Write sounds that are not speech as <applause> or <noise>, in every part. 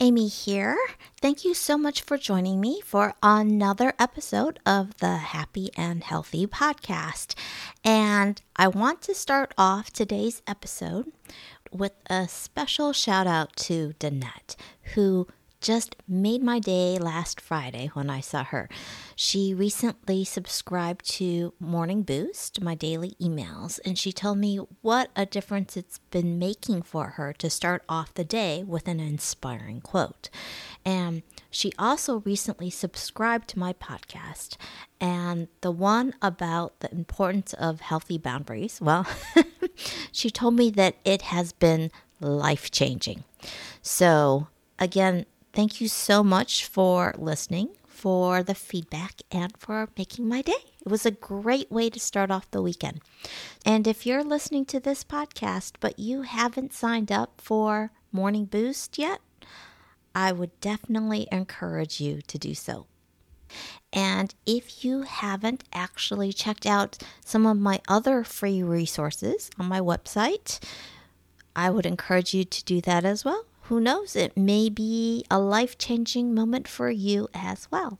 Amy here. Thank you so much for joining me for another episode of the Happy and Healthy podcast. And I want to start off today's episode with a special shout out to Danette, who just made my day last Friday when I saw her. She recently subscribed to Morning Boost, my daily emails, and she told me what a difference it's been making for her to start off the day with an inspiring quote. And she also recently subscribed to my podcast, and the one about the importance of healthy boundaries, well, <laughs> she told me that it has been life changing. So, again, Thank you so much for listening, for the feedback, and for making my day. It was a great way to start off the weekend. And if you're listening to this podcast, but you haven't signed up for Morning Boost yet, I would definitely encourage you to do so. And if you haven't actually checked out some of my other free resources on my website, I would encourage you to do that as well who knows, it may be a life changing moment for you as well.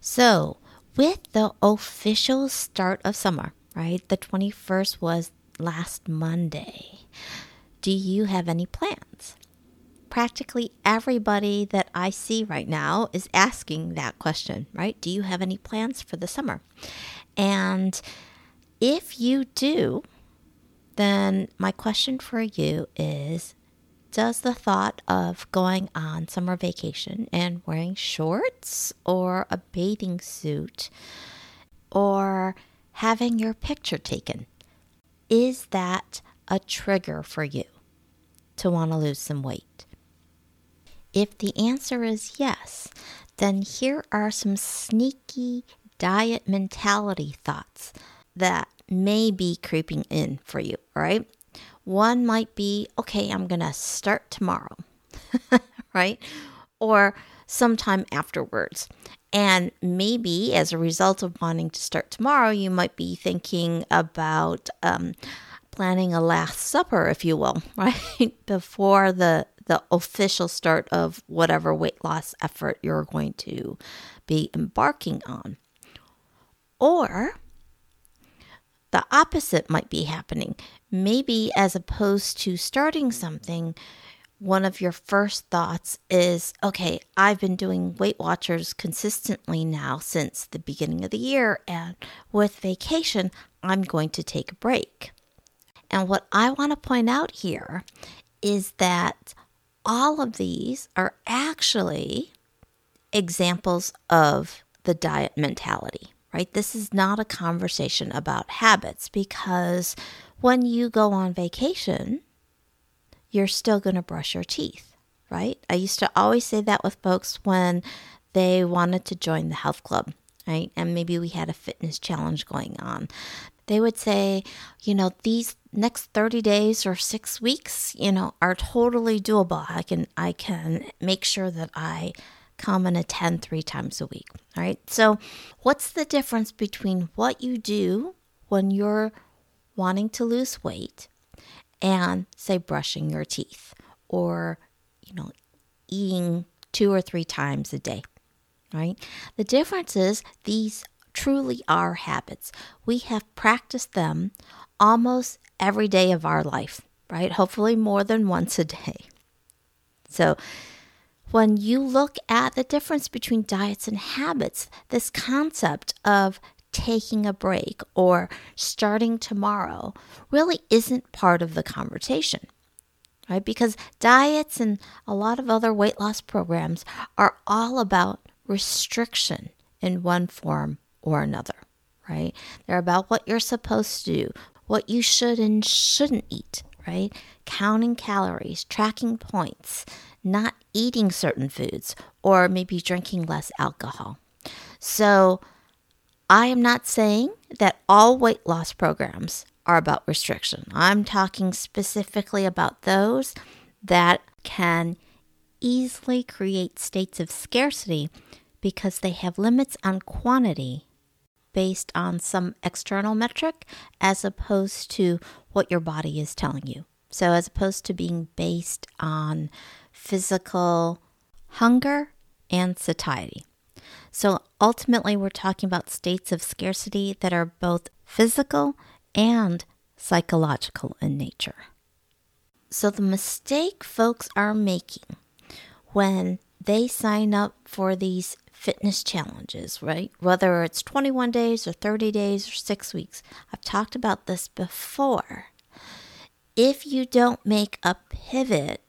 So, with the official start of summer, right? The 21st was last Monday. Do you have any plans? Practically everybody that I see right now is asking that question, right? Do you have any plans for the summer? And if you do, then my question for you is does the thought of going on summer vacation and wearing shorts or a bathing suit or having your picture taken, is that a trigger for you to want to lose some weight? If the answer is yes, then here are some sneaky diet mentality thoughts that may be creeping in for you, right? One might be, okay, I'm going to start tomorrow, <laughs> right? Or sometime afterwards. And maybe as a result of wanting to start tomorrow, you might be thinking about um, planning a last supper, if you will, <laughs> right? Before the, the official start of whatever weight loss effort you're going to be embarking on. Or the opposite might be happening. Maybe as opposed to starting something, one of your first thoughts is, okay, I've been doing Weight Watchers consistently now since the beginning of the year, and with vacation, I'm going to take a break. And what I want to point out here is that all of these are actually examples of the diet mentality right? This is not a conversation about habits because when you go on vacation, you're still going to brush your teeth, right? I used to always say that with folks when they wanted to join the health club, right? And maybe we had a fitness challenge going on. They would say, you know, these next 30 days or 6 weeks, you know, are totally doable. I can I can make sure that I come and attend three times a week. All right. So, what's the difference between what you do when you're wanting to lose weight and, say, brushing your teeth or, you know, eating two or three times a day? Right. The difference is these truly are habits. We have practiced them almost every day of our life, right? Hopefully, more than once a day. So, when you look at the difference between diets and habits, this concept of taking a break or starting tomorrow really isn't part of the conversation. Right? Because diets and a lot of other weight loss programs are all about restriction in one form or another, right? They're about what you're supposed to do, what you should and shouldn't eat, right? Counting calories, tracking points, not eating certain foods, or maybe drinking less alcohol. So, I am not saying that all weight loss programs are about restriction. I'm talking specifically about those that can easily create states of scarcity because they have limits on quantity based on some external metric as opposed to what your body is telling you. So, as opposed to being based on physical hunger and satiety. So, ultimately, we're talking about states of scarcity that are both physical and psychological in nature. So, the mistake folks are making when they sign up for these fitness challenges, right? Whether it's 21 days or 30 days or six weeks. I've talked about this before. If you don't make a pivot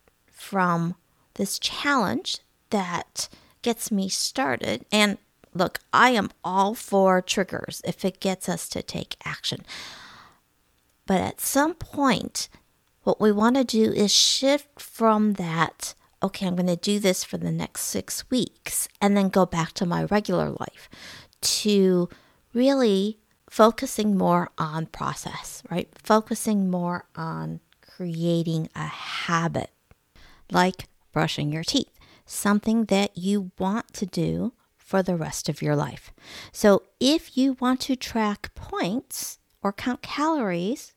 from this challenge that gets me started, and look, I am all for triggers if it gets us to take action. But at some point, what we want to do is shift from that okay, I'm going to do this for the next six weeks and then go back to my regular life to really focusing more on process, right? Focusing more on creating a habit like brushing your teeth, something that you want to do for the rest of your life. So if you want to track points or count calories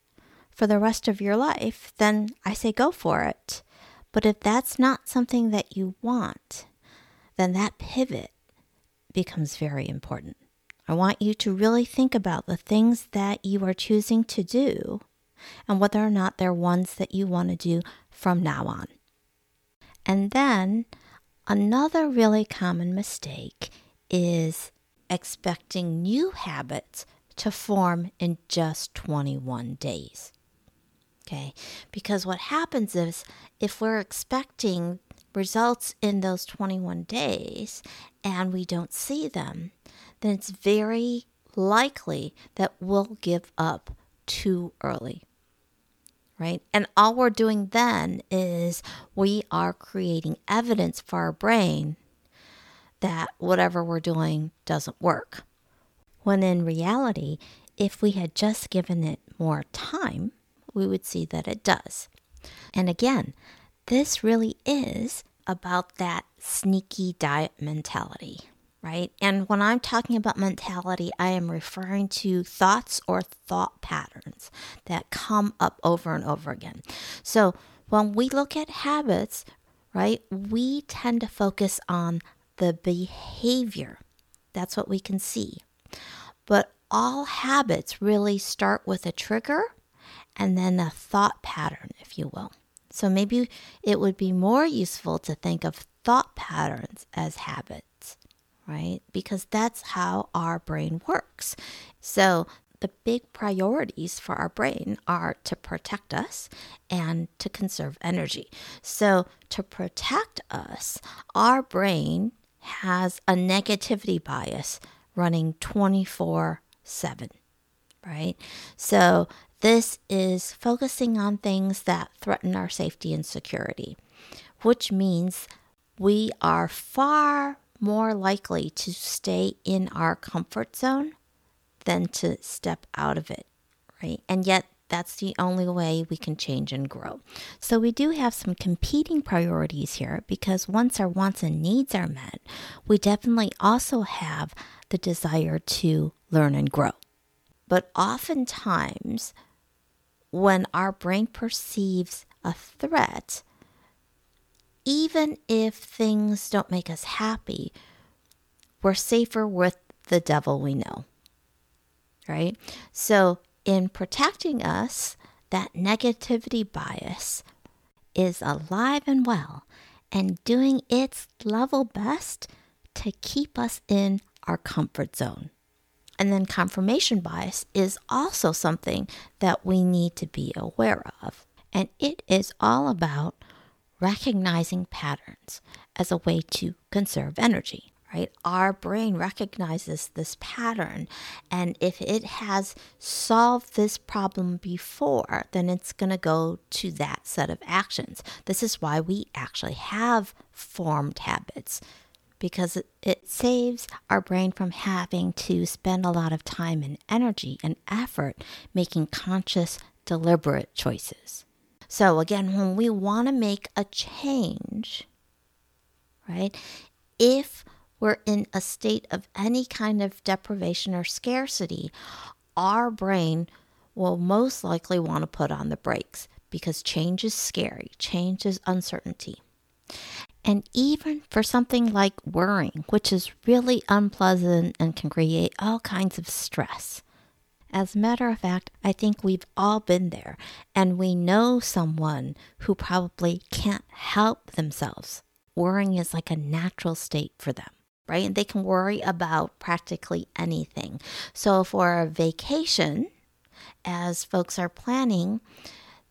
for the rest of your life, then I say go for it. But if that's not something that you want, then that pivot becomes very important. I want you to really think about the things that you are choosing to do and whether or not they're ones that you want to do from now on. And then another really common mistake is expecting new habits to form in just 21 days. Okay, because what happens is if we're expecting results in those 21 days and we don't see them, then it's very likely that we'll give up too early. Right? And all we're doing then is we are creating evidence for our brain that whatever we're doing doesn't work. When in reality, if we had just given it more time, we would see that it does. And again, this really is about that sneaky diet mentality, right? And when I'm talking about mentality, I am referring to thoughts or thought patterns that come up over and over again. So when we look at habits, right, we tend to focus on the behavior. That's what we can see. But all habits really start with a trigger and then a thought pattern, if you will. So maybe it would be more useful to think of thought patterns as habits, right? Because that's how our brain works. So the big priorities for our brain are to protect us and to conserve energy. So, to protect us, our brain has a negativity bias running 24 7, right? So, this is focusing on things that threaten our safety and security, which means we are far more likely to stay in our comfort zone than to step out of it, right? And yet, that's the only way we can change and grow. So, we do have some competing priorities here because once our wants and needs are met, we definitely also have the desire to learn and grow. But oftentimes, when our brain perceives a threat, even if things don't make us happy, we're safer with the devil we know. Right? So, in protecting us, that negativity bias is alive and well and doing its level best to keep us in our comfort zone. And then confirmation bias is also something that we need to be aware of. And it is all about recognizing patterns as a way to conserve energy, right? Our brain recognizes this pattern. And if it has solved this problem before, then it's going to go to that set of actions. This is why we actually have formed habits because it, saves our brain from having to spend a lot of time and energy and effort making conscious, deliberate choices. So, again, when we want to make a change, right, if we're in a state of any kind of deprivation or scarcity, our brain will most likely want to put on the brakes because change is scary, change is uncertainty. And even for something like worrying, which is really unpleasant and can create all kinds of stress. As a matter of fact, I think we've all been there, and we know someone who probably can't help themselves. Worrying is like a natural state for them, right? And they can worry about practically anything. So, for a vacation, as folks are planning,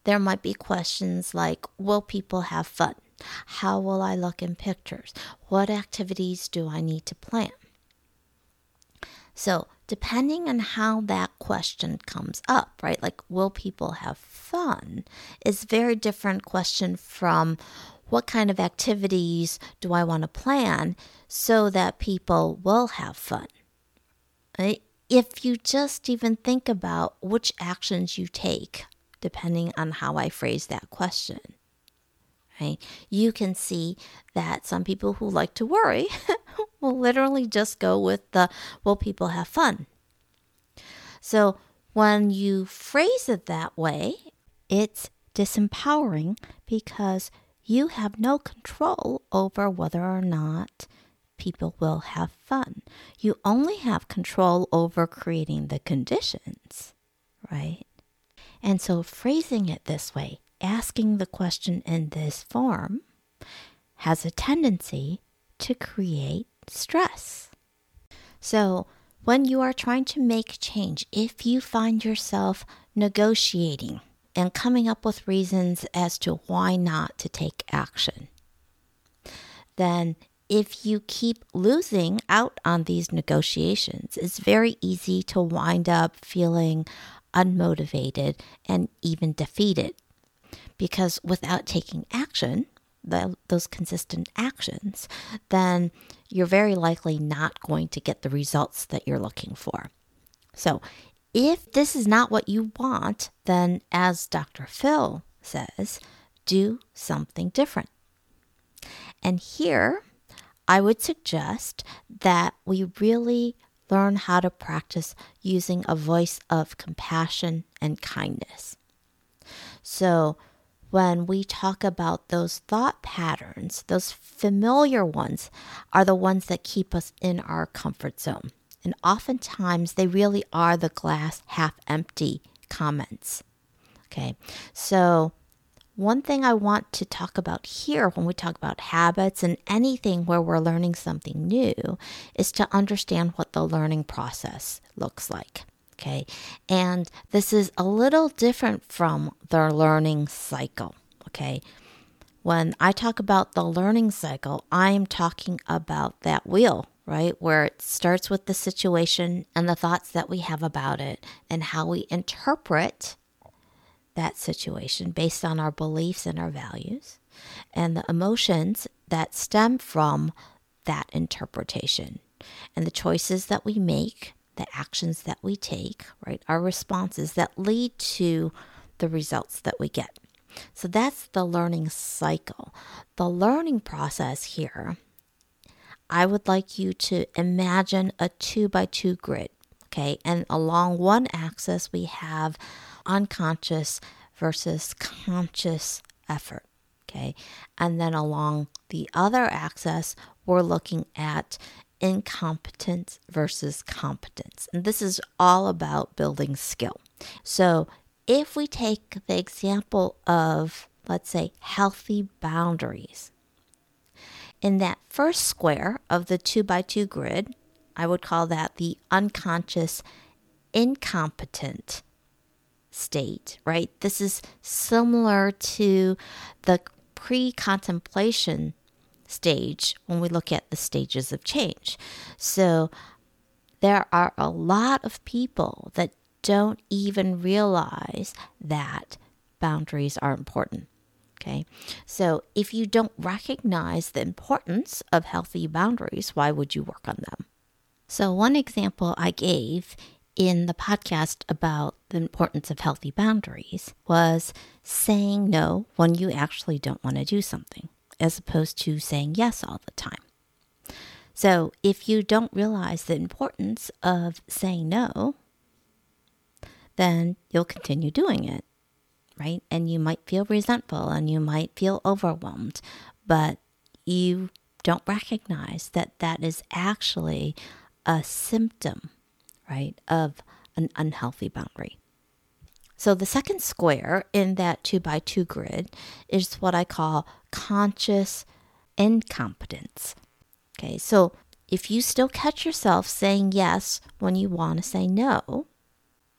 there might be questions like Will people have fun? How will I look in pictures? What activities do I need to plan? So, depending on how that question comes up, right? Like, will people have fun? Is very different question from what kind of activities do I want to plan so that people will have fun? Right? If you just even think about which actions you take, depending on how I phrase that question, right? You can see that some people who like to worry <laughs> will literally just go with the, well, people have fun? So when you phrase it that way, it's disempowering because you have no control over whether or not people will have fun. You only have control over creating the conditions, right? And so phrasing it this way asking the question in this form has a tendency to create stress. So, when you are trying to make change, if you find yourself negotiating and coming up with reasons as to why not to take action, then if you keep losing out on these negotiations, it's very easy to wind up feeling unmotivated and even defeated because without taking action, the, those consistent actions, then you're very likely not going to get the results that you're looking for. So, if this is not what you want, then as Dr. Phil says, do something different. And here, I would suggest that we really learn how to practice using a voice of compassion and kindness. So, when we talk about those thought patterns, those familiar ones are the ones that keep us in our comfort zone. And oftentimes they really are the glass half empty comments. Okay, so one thing I want to talk about here when we talk about habits and anything where we're learning something new is to understand what the learning process looks like. Okay. And this is a little different from the learning cycle. Okay. When I talk about the learning cycle, I'm talking about that wheel, right? Where it starts with the situation and the thoughts that we have about it and how we interpret that situation based on our beliefs and our values and the emotions that stem from that interpretation and the choices that we make the actions that we take, right, our responses that lead to the results that we get. So that's the learning cycle. The learning process here, I would like you to imagine a two by two grid, okay? And along one axis, we have unconscious versus conscious effort, okay? And then along the other axis, we're looking at incompetence versus competence. And this is all about building skill. So, if we take the example of, let's say, healthy boundaries, in that first square of the two by two grid, I would call that the unconscious incompetent state, right? This is similar to the pre contemplation stage when we look at the stages of change. So there are a lot of people that don't even realize that boundaries are important. Okay, so if you don't recognize the importance of healthy boundaries, why would you work on them? So, one example I gave in the podcast about the importance of healthy boundaries was saying no when you actually don't want to do something, as opposed to saying yes all the time. So, if you don't realize the importance of saying no, then you'll continue doing it, right? And you might feel resentful and you might feel overwhelmed, but you don't recognize that that is actually a symptom, right, of an unhealthy boundary. So the second square in that two by two grid is what I call conscious incompetence. Okay, so if you still catch yourself saying yes when you want to say no,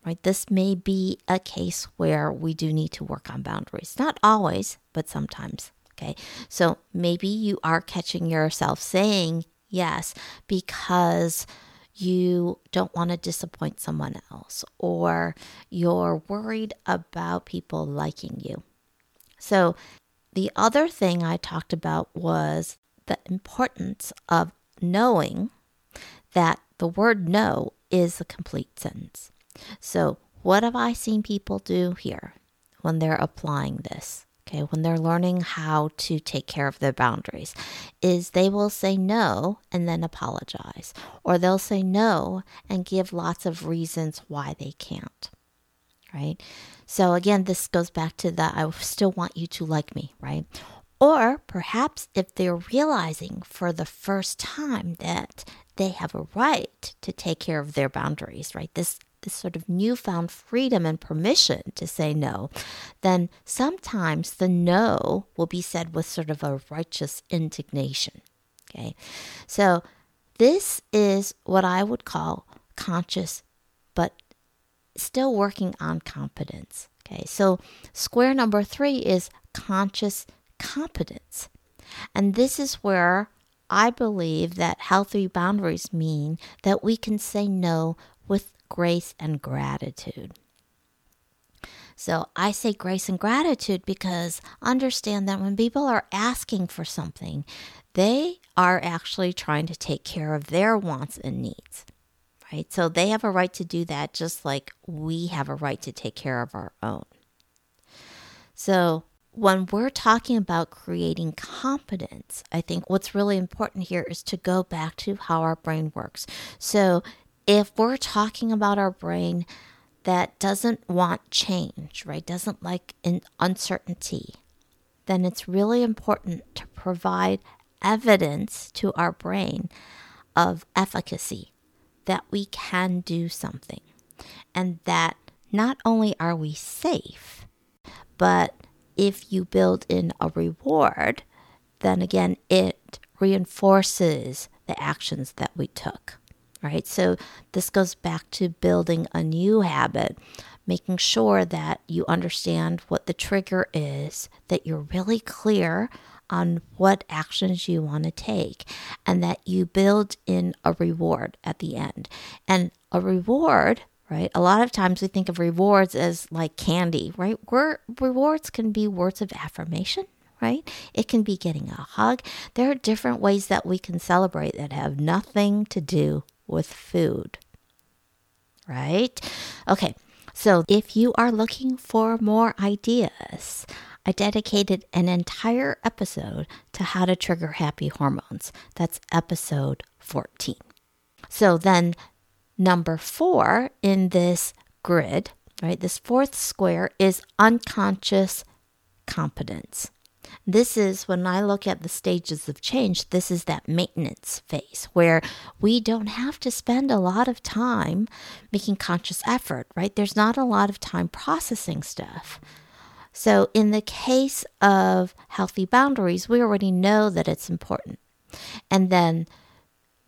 right, this may be a case where we do need to work on boundaries. Not always, but sometimes. Okay, so maybe you are catching yourself saying yes because you don't want to disappoint someone else or you're worried about people liking you. So, the other thing I talked about was the importance of knowing that the word no is a complete sentence. So, what have I seen people do here when they're applying this? Okay, when they're learning how to take care of their boundaries, is they will say no and then apologize, or they'll say no and give lots of reasons why they can't, right? So, again, this goes back to that I still want you to like me, right? Or perhaps if they're realizing for the first time that they have a right to take care of their boundaries, right? This this sort of newfound freedom and permission to say no, then sometimes the no will be said with sort of a righteous indignation. Okay. So this is what I would call conscious, but still working on competence. Okay. So square number three is conscious competence. And this is where I believe that healthy boundaries mean that we can say no with grace and gratitude. So I say grace and gratitude because understand that when people are asking for something, they are actually trying to take care of their wants and needs. Right? So they have a right to do that just like we have a right to take care of our own. So when we're talking about creating competence, I think what's really important here is to go back to how our brain works. So if we're talking about our brain that doesn't want change, right, doesn't like uncertainty, then it's really important to provide evidence to our brain of efficacy that we can do something. And that not only are we safe, but if you build in a reward, then again, it reinforces the actions that we took right? So this goes back to building a new habit, making sure that you understand what the trigger is, that you're really clear on what actions you want to take, and that you build in a reward at the end. And a reward right? A lot of times we think of rewards as like candy, right? Where rewards can be words of affirmation, right? It can be getting a hug. There are different ways that we can celebrate that have nothing to do with food. Right? Okay, so if you are looking for more ideas, I dedicated an entire episode to how to trigger happy hormones. That's episode 14. So then, number four in this grid, right, this fourth square is unconscious competence. This is when I look at the stages of change, this is that maintenance phase where we don't have to spend a lot of time making conscious effort, right? There's not a lot of time processing stuff. So, in the case of healthy boundaries, we already know that it's important. And then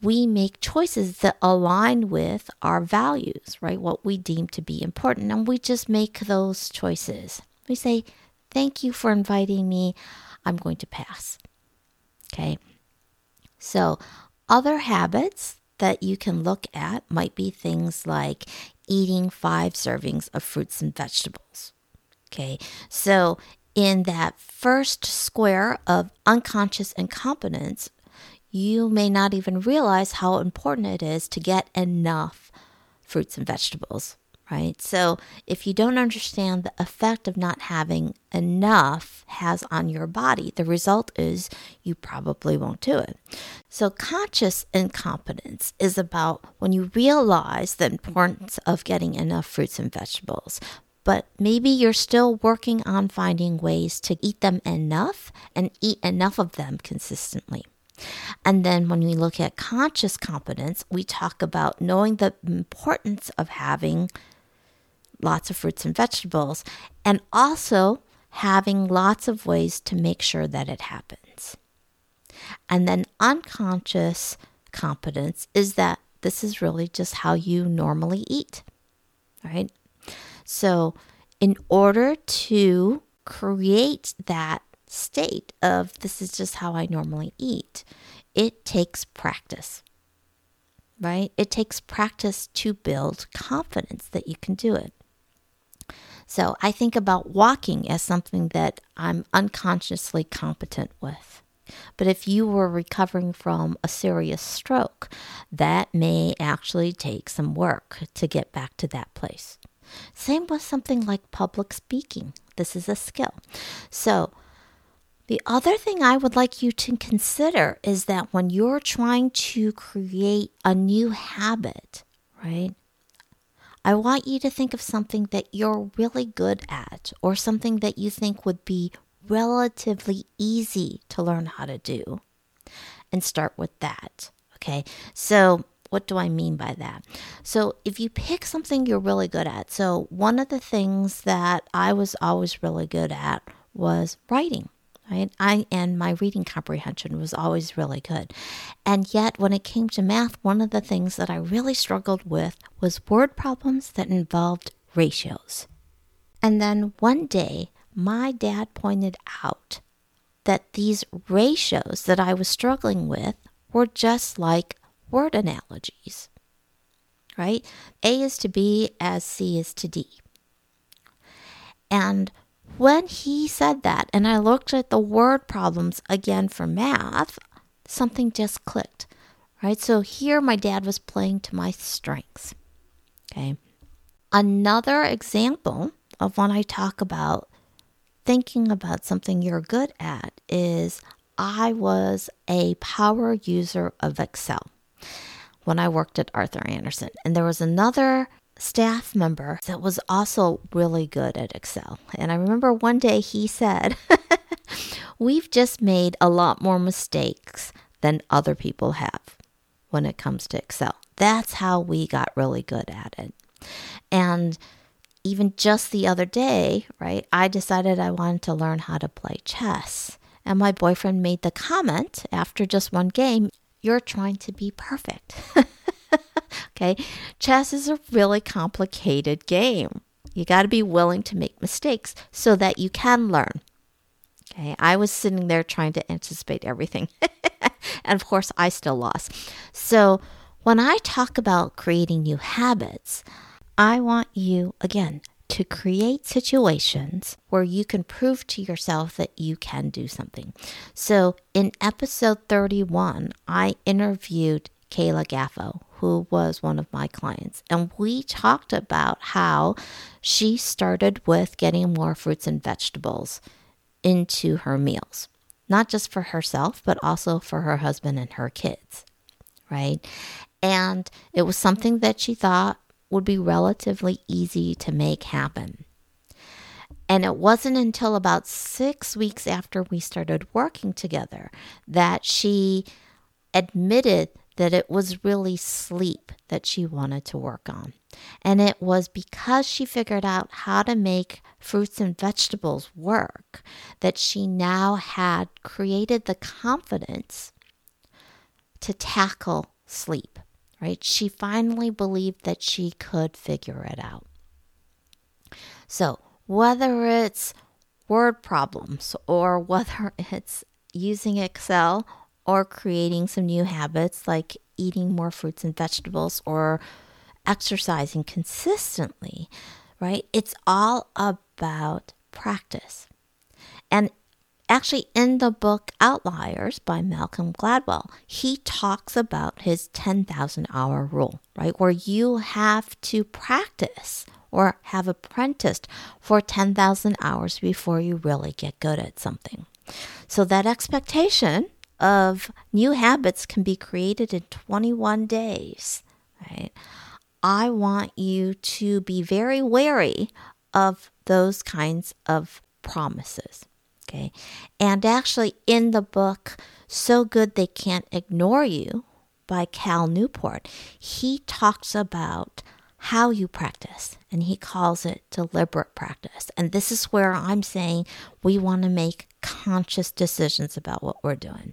we make choices that align with our values, right? What we deem to be important. And we just make those choices. We say, Thank you for inviting me. I'm going to pass. Okay. So, other habits that you can look at might be things like eating five servings of fruits and vegetables. Okay. So, in that first square of unconscious incompetence, you may not even realize how important it is to get enough fruits and vegetables, right? So, if you don't understand the effect of not having enough has on your body, the result is you probably won't do it. So, conscious incompetence is about when you realize the importance of getting enough fruits and vegetables, but maybe you're still working on finding ways to eat them enough and eat enough of them consistently. And then when we look at conscious competence, we talk about knowing the importance of having lots of fruits and vegetables and also having lots of ways to make sure that it happens. And then unconscious competence is that this is really just how you normally eat, right? So, in order to create that state of this is just how I normally eat, it takes practice, right? It takes practice to build confidence that you can do it. So I think about walking as something that I'm unconsciously competent with. But if you were recovering from a serious stroke, that may actually take some work to get back to that place. Same with something like public speaking. This is a skill. So, the other thing I would like you to consider is that when you're trying to create a new habit, right? I want you to think of something that you're really good at or something that you think would be relatively easy to learn how to do and start with that. Okay. So, what do I mean by that? So, if you pick something you're really good at, so one of the things that I was always really good at was writing. Right? I and my reading comprehension was always really good. And yet when it came to math, one of the things that I really struggled with was word problems that involved ratios. And then one day my dad pointed out that these ratios that I was struggling with were just like word analogies, right? A is to B as C is to D. And when he said that, and I looked at the word problems again for math, something just clicked, right? So here my dad was playing to my strengths. Okay. Another example of when I talk about thinking about something you're good at is I was a power user of Excel when I worked at Arthur Andersen. And there was another staff member that was also really good at Excel. And I remember one day he said, <laughs> We've just made a lot more mistakes than other people have when it comes to Excel. That's how we got really good at it. And even just the other day, right, I decided I wanted to learn how to play chess. And my boyfriend made the comment after just one game, you're trying to be perfect. <laughs> okay, chess is a really complicated game. You got to be willing to make mistakes so that you can learn. Okay, I was sitting there trying to anticipate everything. <laughs> and of course, I still lost. So, when I talk about creating new habits, I want you, again, to create situations where you can prove to yourself that you can do something. So, in episode 31, I interviewed Kayla Gaffo, who was one of my clients, and we talked about how she started with getting more fruits and vegetables into her meals, not just for herself, but also for her husband and her kids, right? And it was something that she thought would be relatively easy to make happen. And it wasn't until about six weeks after we started working together that she admitted that it was really sleep that she wanted to work on. And it was because she figured out how to make fruits and vegetables work that she now had created the confidence to tackle sleep right? She finally believed that she could figure it out. So, whether it's word problems or <laughs> whether it's using Excel or creating some new habits like eating more fruits and vegetables or exercising consistently, right? It's all about practice. And actually, in the book Outliers by Malcolm Gladwell, he talks about his 10,000 hour rule, right? Where you have to practice or have apprenticed for 10,000 hours before you really get good at something. So that expectation of new habits can be created in 21 days, right? I want you to be very wary of those kinds of promises. Okay. And actually, in the book, So Good They Can't Ignore You by Cal Newport, he talks about how you practice, and he calls it deliberate practice. And this is where I'm saying we want to make conscious decisions about what we're doing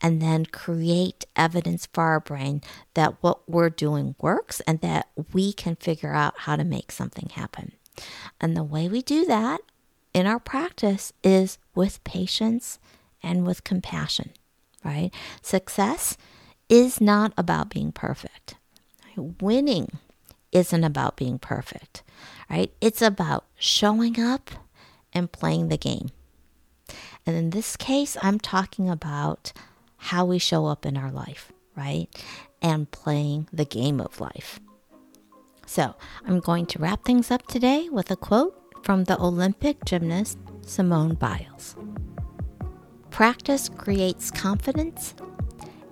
and then create evidence for our brain that what we're doing works and that we can figure out how to make something happen. And the way we do that in our practice is with patience and with compassion, right? Success is not about being perfect. Winning isn't about being perfect, right? It's about showing up and playing the game. And in this case, I'm talking about how we show up in our life, right? And playing the game of life. So I'm going to wrap things up today with a quote from the Olympic gymnast Simone Biles Practice creates confidence,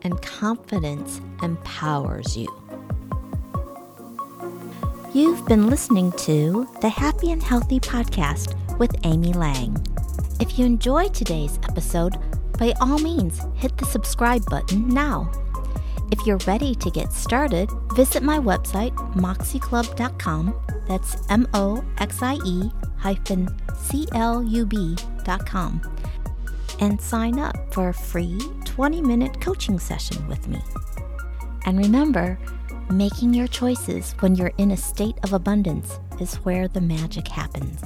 and confidence empowers you. You've been listening to the Happy and Healthy Podcast with Amy Lang. If you enjoyed today's episode, by all means, hit the subscribe button now. If you're ready to get started, visit my website, moxieclub.com. That's M O X I E hyphen C L U B.com. And sign up for a free 20 minute coaching session with me. And remember, Making your choices when you're in a state of abundance is where the magic happens.